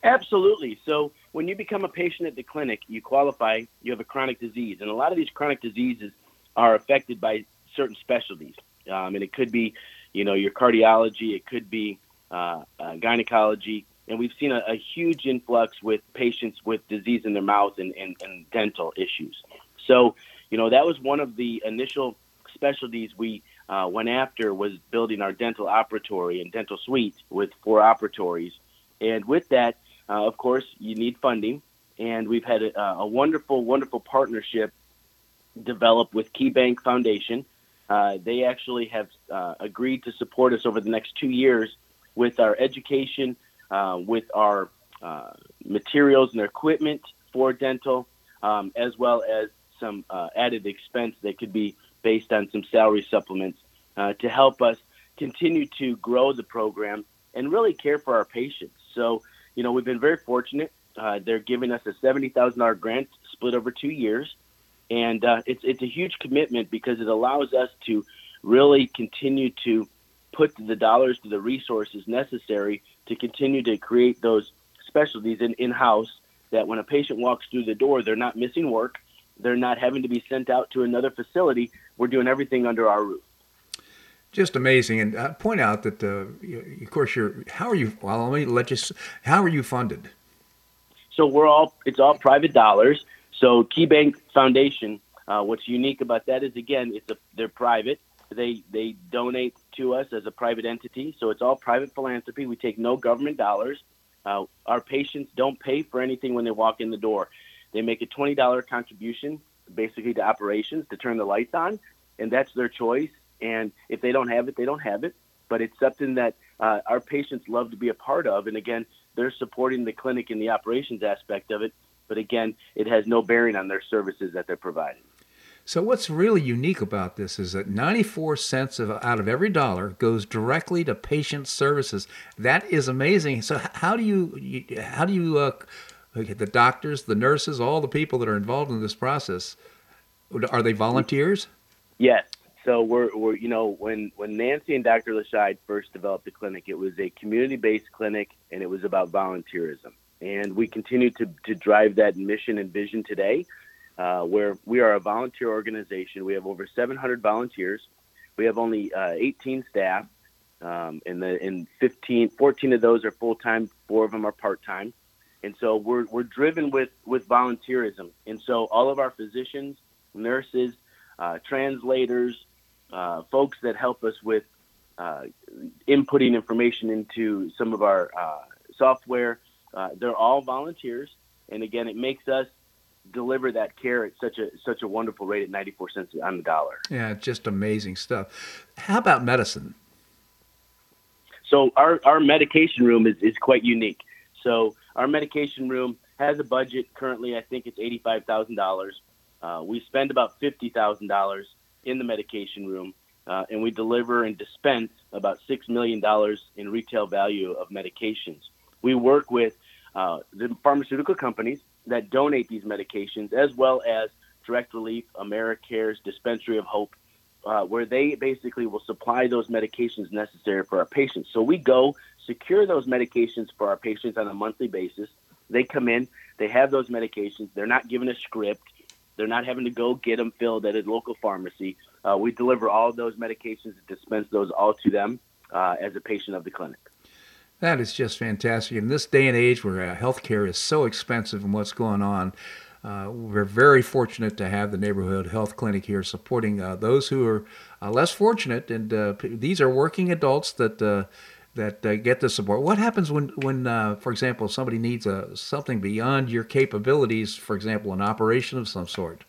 Absolutely. So, when you become a patient at the clinic, you qualify. You have a chronic disease, and a lot of these chronic diseases are affected by certain specialties, um, and it could be you know, your cardiology, it could be uh, uh, gynecology, and we've seen a, a, huge influx with patients with disease in their mouth and, and, and, dental issues. So, you know, that was one of the initial specialties we uh, went after was building our dental operatory and dental suite with four operatories. And with that, uh, of course, you need funding. And we've had a, a wonderful, wonderful partnership developed with KeyBank Foundation, uh, they actually have uh, agreed to support us over the next two years with our education, uh, with our uh, materials and equipment for dental, um, as well as some added expense that could be based on some salary supplements to help us continue to grow the program and really care for our patients. So, you know, we've been very fortunate. they're giving us a $70,000 grant split over two years and uh, it's it's a huge commitment because it allows us to really continue to put the dollars to the resources necessary to continue to create those specialties in in house. That when a patient walks through the door, they're not missing work, they're not having to be sent out to another facility. We're doing everything under our roof. Just amazing, and I point out that uh, of course you're. How are you? Well, let me let you. How are you funded? So we're all. It's all private dollars. So KeyBank Foundation, uh, what's unique about that is again, it's a, they're private. They they donate to us as a private entity, so it's all private philanthropy. We take no government dollars. Uh, our patients don't pay for anything when they walk in the door. They make a twenty dollar contribution, basically to operations to turn the lights on, and that's their choice. And if they don't have it, they don't have it. But it's something that uh, our patients love to be a part of. And again, they're supporting the clinic in the operations aspect of it but again, it has no bearing on their services that they're providing. So what's really unique about this is that 94 cents of, out of every dollar goes directly to patient services. That is amazing. So how do you how do you uh, the doctors, the nurses, all the people that are involved in this process are they volunteers? Yes. So we're, we're you know when when Nancy and Dr. Lascheid first developed the clinic, it was a community-based clinic and it was about volunteerism and we continue to, to drive that mission and vision today, uh, where we are a volunteer organization. We have over 700 volunteers. We have only uh, 18 staff, um, and the in 15, 14 of those are full time, four of them are part time, and so we're we're driven with with volunteerism. And so all of our physicians, nurses, uh, translators, uh, folks that help us with uh, inputting information into some of our uh, software uh, they're all volunteers, and again, it makes us deliver that care at such a such a wonderful rate at 94 cents on the dollar. Yeah, just amazing stuff. How about medicine? So our, our medication room is, is quite unique. So our medication room has a budget currently. I think it's eighty five thousand uh, dollars. We spend about fifty thousand dollars in the medication room, uh, and we deliver and dispense about six million dollars in retail value of medications. We work with uh, the pharmaceutical companies that donate these medications, as well as Direct Relief, Americares Dispensary of Hope, uh, where they basically will supply those medications necessary for our patients. So we go secure those medications for our patients on a monthly basis. They come in, they have those medications. They're not given a script. They're not having to go get them filled at a local pharmacy. Uh, we deliver all those medications and dispense those all to them uh, as a patient of the clinic. That is just fantastic. In this day and age where uh, healthcare is so expensive and what's going on, uh, we're very fortunate to have the neighborhood health clinic here supporting uh, those who are uh, less fortunate, and uh, these are working adults that uh, that get the support. What happens when, when for example, somebody needs a, something beyond your capabilities, for example, an operation of some sort?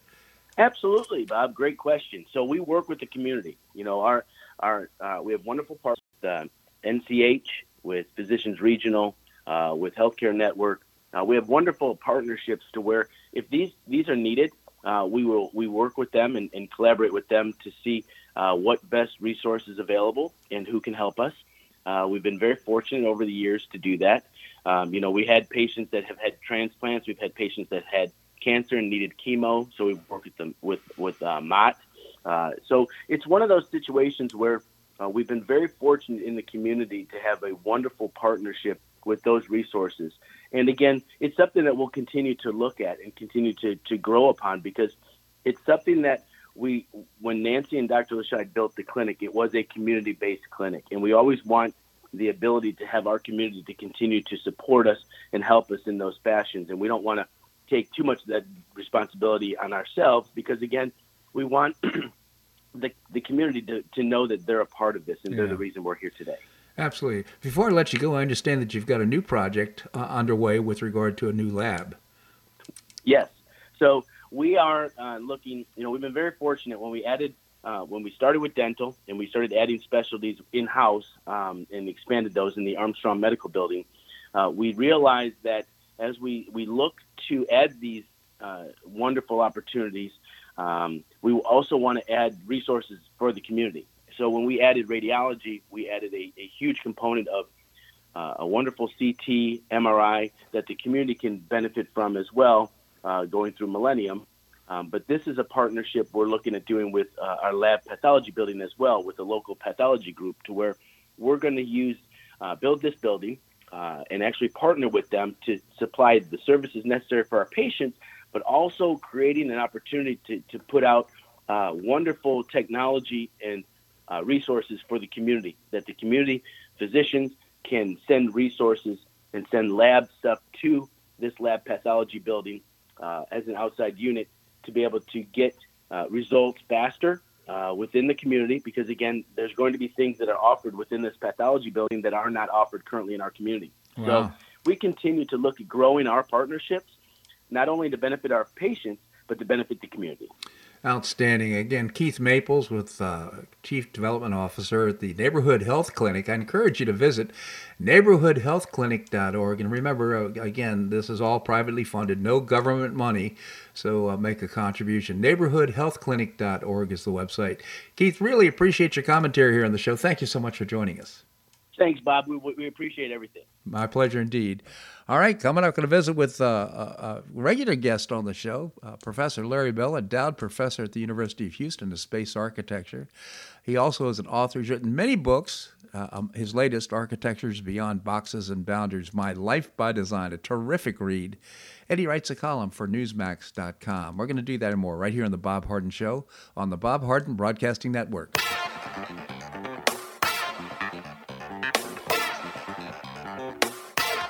Absolutely, Bob. Great question. So we work with the community. You know, our our we have wonderful partners, with, NCH, with Physicians Regional, with Healthcare Network. we have wonderful partnerships to where if these these are needed, uh, we will we work with them and, and collaborate with them to see uh, what best resources available and who can help us. Uh, we've been very fortunate over the years to do that. Um, you know, we had patients that have had transplants. We've had patients that had cancer and needed chemo, so we've worked with them with with uh, Mott. Uh, so it's one of those situations where uh, we've been very fortunate in the community to have a wonderful partnership with those resources. And again, it's something that we'll continue to look at and continue to, to grow upon because it's something that we, when Nancy and Dr. Lascheid built the clinic, it was a community based clinic. And we always want the ability to have our community to continue to support us and help us in those fashions. And we don't want to take too much of that responsibility on ourselves because, again, we want <clears throat> the, the community to, to know that they're a part of this and yeah. they're the reason we're here today. Absolutely. Before I let you go, I understand that you've got a new project uh, underway with regard to a new lab. Yes. So we are uh, looking, you know, we've been very fortunate when we added, uh, when we started with dental and we started adding specialties in house um, and expanded those in the Armstrong Medical Building. Uh, we realized that as we, we look to add these uh, wonderful opportunities, um, we also want to add resources for the community. So when we added radiology, we added a, a huge component of uh, a wonderful CT, MRI that the community can benefit from as well, uh, going through Millennium. Um, but this is a partnership we're looking at doing with uh, our lab pathology building as well, with a local pathology group, to where we're going to use uh, build this building uh, and actually partner with them to supply the services necessary for our patients, but also creating an opportunity to, to put out uh, wonderful technology and uh, resources for the community, that the community physicians can send resources and send lab stuff to this lab pathology building uh, as an outside unit to be able to get uh, results faster uh, within the community because again there's going to be things that are offered within this pathology building that are not offered currently in our community wow. so we continue to look at growing our partnerships not only to benefit our patients but to benefit the community Outstanding. Again, Keith Maples with uh, Chief Development Officer at the Neighborhood Health Clinic. I encourage you to visit neighborhoodhealthclinic.org. And remember, uh, again, this is all privately funded, no government money, so uh, make a contribution. Neighborhoodhealthclinic.org is the website. Keith, really appreciate your commentary here on the show. Thank you so much for joining us. Thanks, Bob. We, we appreciate everything. My pleasure indeed. All right, coming up, going to visit with uh, a, a, regular guest on the show, uh, Professor Larry Bell, endowed professor at the University of Houston of space architecture. He also is an author. He's written many books. Uh, um, his latest, Architectures Beyond Boxes and Boundaries My Life by Design, a terrific read. And he writes a column for Newsmax.com. We're going to do that and more right here on The Bob Harden Show on the Bob Harden Broadcasting Network.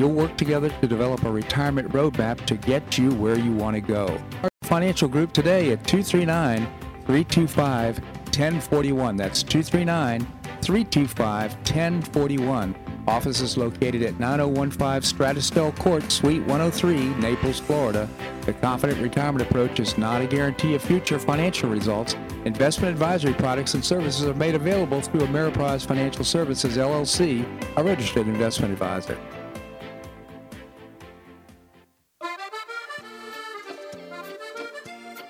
You'll work together to develop a retirement roadmap to get you where you want to go. Our financial group today at 239 325 1041. That's 239 325 1041. Office is located at 9015 Strada Stell Court, Suite 103, Naples, Florida. The Confident Retirement Approach is not a guarantee of future financial results. Investment advisory products and services are made available through Ameriprise Financial Services, LLC, a registered investment advisor.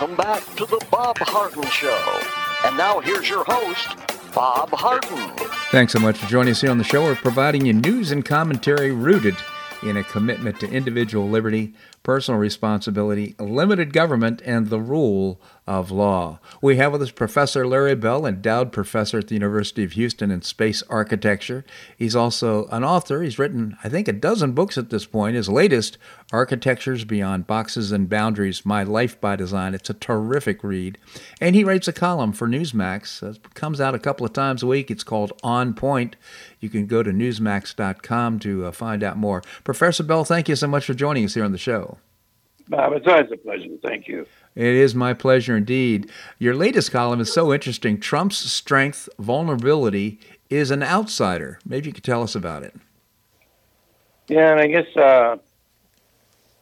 Welcome back to the Bob Harden Show. And now here's your host, Bob Harden. Thanks so much for joining us here on the show. We're providing you news and commentary rooted in a commitment to individual liberty, personal responsibility, limited government, and the rule of law. We have with us Professor Larry Bell, endowed professor at the University of Houston in space architecture. He's also an author. He's written, I think, a dozen books at this point. His latest, Architectures Beyond Boxes and Boundaries My Life by Design. It's a terrific read. And he writes a column for Newsmax. It comes out a couple of times a week. It's called On Point. You can go to newsmax.com to uh, find out more. Professor Bell, thank you so much for joining us here on the show. Bob, it's always a pleasure. Thank you. It is my pleasure indeed. Your latest column is so interesting. Trump's strength, vulnerability is an outsider. Maybe you could tell us about it. Yeah, and I guess uh,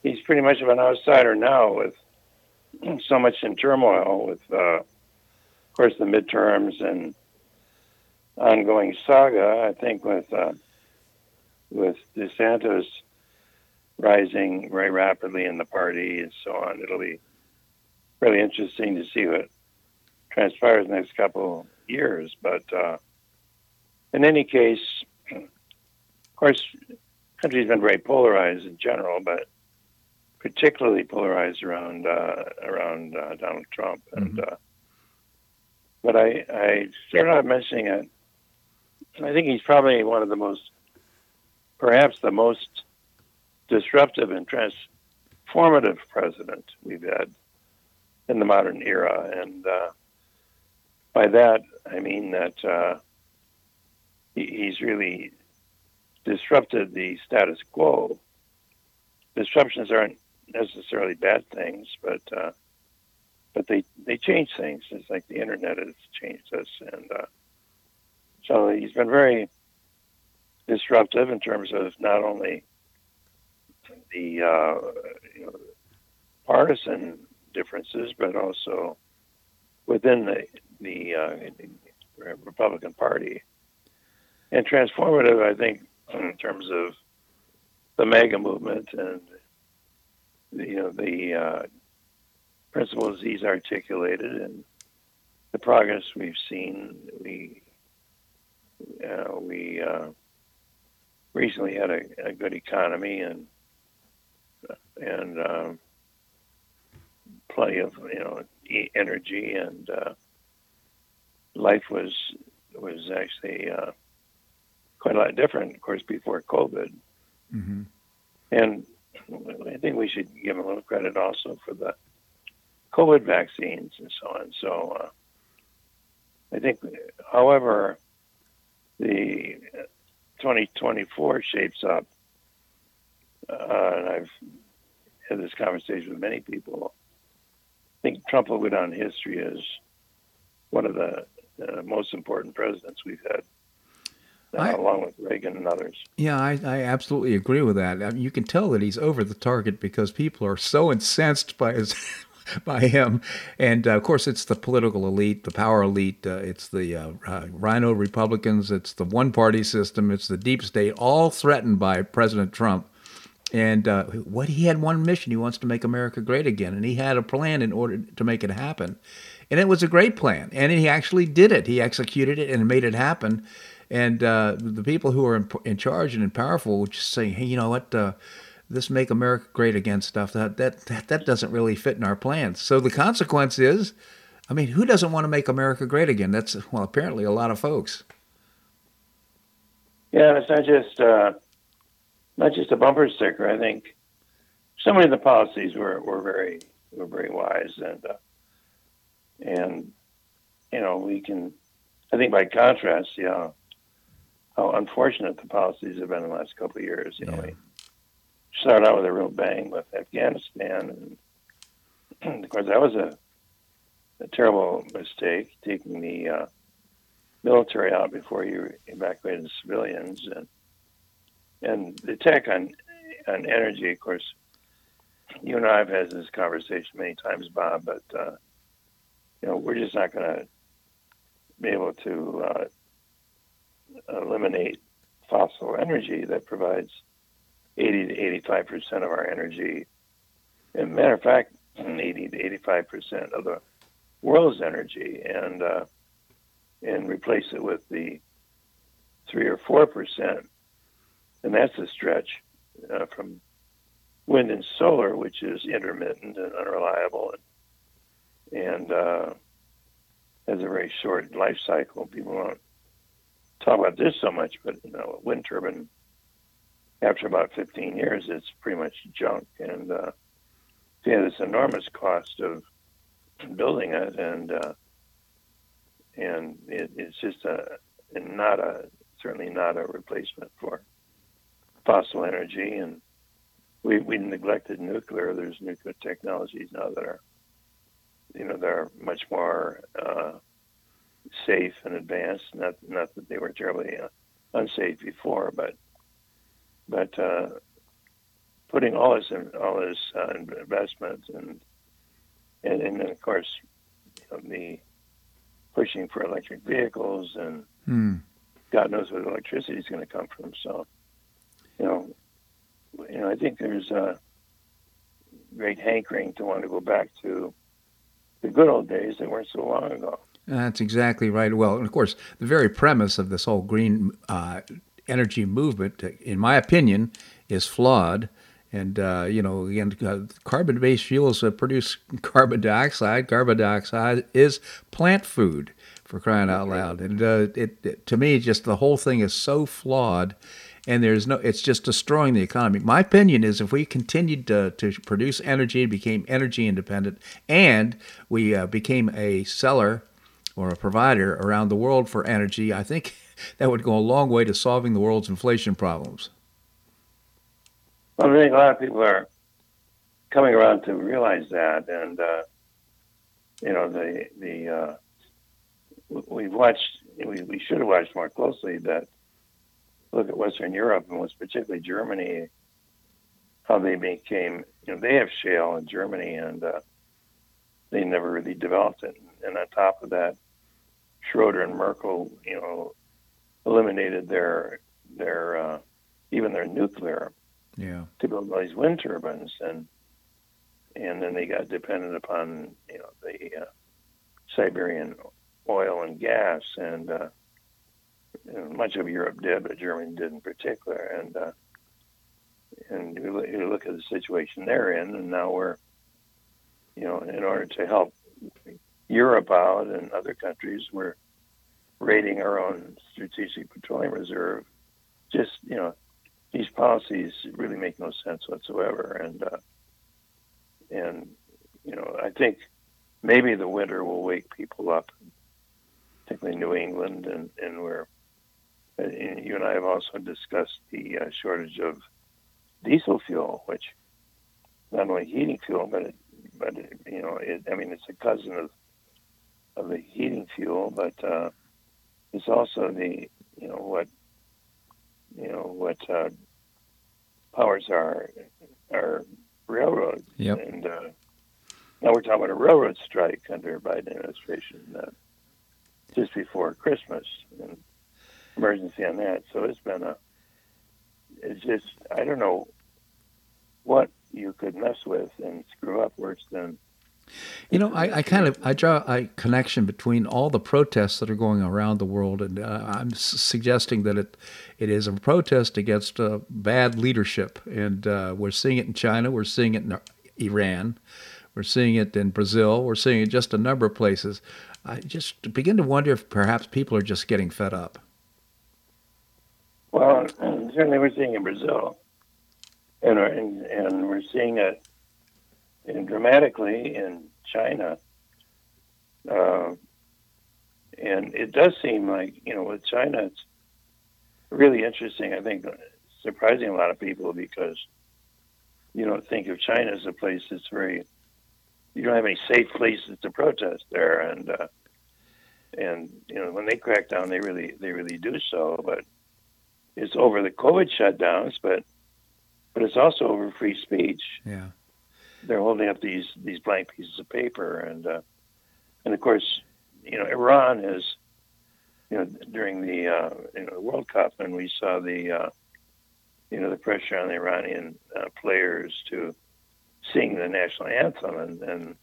he's pretty much of an outsider now with <clears throat> so much in turmoil with, uh, of course, the midterms and ongoing saga. I think with uh, with DeSantis rising very rapidly in the party and so on, it'll be really interesting to see what transpires in the next couple years. But uh, in any case, of course, the country's been very polarized in general, but particularly polarized around uh, around uh, Donald Trump. And Mhm. uh, but I, I started out mentioning it. I think he's probably one of the most, perhaps the most disruptive and transformative president we've had in the modern era. And uh, by that, I mean that uh, he's really disrupted the status quo. Disruptions aren't necessarily bad things, but uh, but they they change things. It's like the internet has changed us, and uh, so he's been very disruptive in terms of not only the uh, you know, partisan differences, but also within the the, uh, the Republican Party, and transformative. I think in terms of the MAGA movement and the, you know the uh, principles he's articulated and the progress we've seen. We uh, we uh, recently had a, a good economy and and um, plenty of you know e- energy and uh, life was was actually uh, quite a lot different, of course, before COVID. Mm-hmm. And I think we should give a little credit also for the COVID vaccines and so on. So uh, I think, however, the 2024 shapes up, uh, and I've had this conversation with many people. I think Trump will go down in history as one of the uh, most important presidents we've had, uh, I- along with Reagan and others. Yeah, I, I absolutely agree with that. I mean, you can tell that he's over the target because people are so incensed by his, <laughs> by him, and uh, of course it's the political elite, the power elite. Uh, it's the uh, uh, RINO Republicans. It's the one-party system. It's the deep state, all threatened by President Trump. And uh, what he had one mission: he wants to make America great again, and he had a plan in order to make it happen. And it was a great plan, and he actually did it. He executed it and made it happen. And uh, the people who are in, in charge and in powerful were just saying, "Hey, you know what? Uh, this "Make America Great Again" stuff that that that, that doesn't really fit in our plans. So the consequence is, I mean, who doesn't want to make America great again? That's well, apparently a lot of folks. Yeah, it's not just uh, not just a bumper sticker. I think so many of the policies were, were very were very wise and uh, and you know we can I think by contrast, you know how unfortunate the policies have been in the last couple of years. You know, we started out with a real bang with Afghanistan, and <clears throat> of course that was a a terrible mistake taking the uh, military out before you evacuated the civilians and and the attack on on energy, of course, you and I have had this conversation many times, Bob, but uh, you know we're just not going to be able to uh, eliminate fossil energy that provides 80 to 85 percent of our energy. And matter of fact, 80 to 85 percent of the world's energy, and uh, and replace it with the three or four percent, and that's a stretch uh, from wind and solar, which is intermittent and unreliable, and, and uh, has a very short life cycle. People don't talk about this so much, but you know, a wind turbine after about 15 years, it's pretty much junk, and uh, yeah, this enormous cost of building it, and uh, and it, it's just a not a certainly not a replacement for fossil energy, and we we neglected nuclear. There's nuclear technologies now that are you know that are much more uh, safe and advanced. Not not that they were terribly uh, unsafe before, but but uh, putting all this all this uh, investment and and, and then of course you know, the pushing for electric vehicles and Hmm. God knows where the electricity is going to come from. So you know you know I think there's a great hankering to want to go back to the good old days that weren't so long ago. That's exactly right. Well, and of course, the very premise of this whole green uh, energy movement, in my opinion, is flawed. And uh, you know, again, uh, carbon-based fuels uh, produce <laughs> carbon dioxide. Carbon dioxide is plant food, for crying out loud. And uh, it, it, to me, just the whole thing is so flawed, and there's no. It's just destroying the economy. My opinion is, if we continued to, to produce energy, and became energy independent, and we uh, became a seller or a provider around the world for energy, I think <laughs> that would go a long way to solving the world's inflation problems. Well, I think a lot of people are coming around to realize that, and uh, you know, the the uh, we've watched, we, we should have watched more closely that look at Western Europe and was particularly Germany, how they became, you know, they have shale in Germany, and uh, they never really developed it. And on top of that, Schroeder and Merkel, you know, eliminated their their uh, even their nuclear Yeah. to build all these wind turbines, and and then they got dependent upon you know the uh, Siberian oil and gas, and, uh, and much of Europe did, but Germany did in particular. And uh, and you look, you look at the situation they're in, and now we're you know in order to help Europe out and other countries, we're raiding our own strategic petroleum reserve. Just you know these policies really make no sense whatsoever. And uh, and you know, I think maybe the winter will wake people up, particularly New England, and and where you and I have also discussed the uh, shortage of diesel fuel, which not only heating fuel, but it, but it, you know, it, I mean, it's a cousin of of the heating fuel, but uh, it's also the you know what you know what uh, powers our our railroad. Yep. And uh, now we're talking about a railroad strike under Biden administration uh, just before Christmas and emergency on that. So it's been a it's just I don't know what you could mess with and screw up worse than You know, I, I, kind of I draw a connection between all the protests that are going around the world, and uh, I'm suggesting that it it is a protest against uh, bad leadership, and uh, we're seeing it in China, we're seeing it in Iran, we're seeing it in Brazil, we're seeing it just a number of places. I just begin to wonder if perhaps people are just getting fed up. Well, certainly we're seeing in Brazil, and and, and we're seeing it in dramatically in China. Uh, and it does seem like, you know, with China, it's really interesting. I think surprising a lot of people because you don't think of China as a place that's very, you don't have any safe places to protest there. And, uh, and, you know, when they crack down, they really, they really do so. But it's over the COVID shutdowns, but, but it's also over free speech. Yeah they're holding up these these blank pieces of paper, and uh, and of course, you know, Iran is, you know, during the uh, you know the World Cup, and we saw the uh, you know the pressure on the Iranian uh, players to sing the national anthem, and, and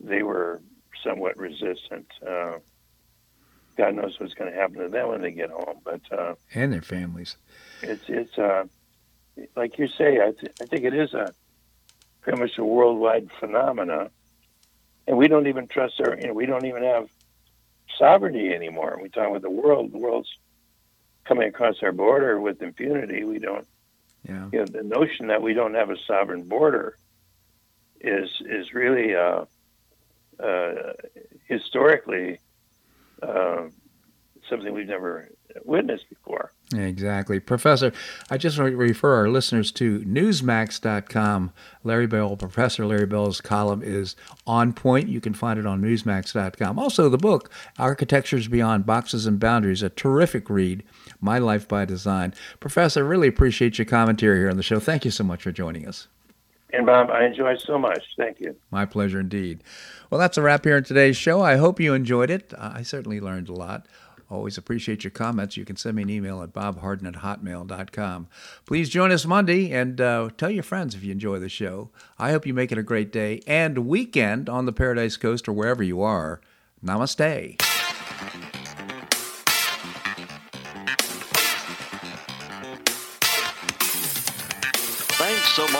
they were somewhat resistant. God knows what's going to happen to them when they get home, but uh, and their families. It's it's uh, like you say. I, th- I think it is a pretty much a worldwide phenomena. And we don't even trust our, you know, we don't even have sovereignty anymore. We talk about the world, the world's coming across our border with impunity. We don't, yeah. you know, the notion that we don't have a sovereign border is is really uh, uh, historically uh, something we've never witnessed before. Exactly. Professor, I just want to refer our listeners to Newsmax.com. Larry Bell, Professor Larry Bell's column is on point. You can find it on Newsmax.com. Also, the book, Architectures Beyond Boxes and Boundaries, a terrific read, My Life by Design. Professor, really appreciate your commentary here on the show. Thank you so much for joining us. And Bob, I enjoyed so much. Thank you. My pleasure indeed. Well, that's a wrap here in today's show. I hope you enjoyed it. I certainly learned a lot. Always appreciate your comments. You can send me an email at bobharden at hotmail.com. Please join us Monday and uh, tell your friends if you enjoy the show. I hope you make it a great day and weekend on the Paradise Coast or wherever you are. Namaste.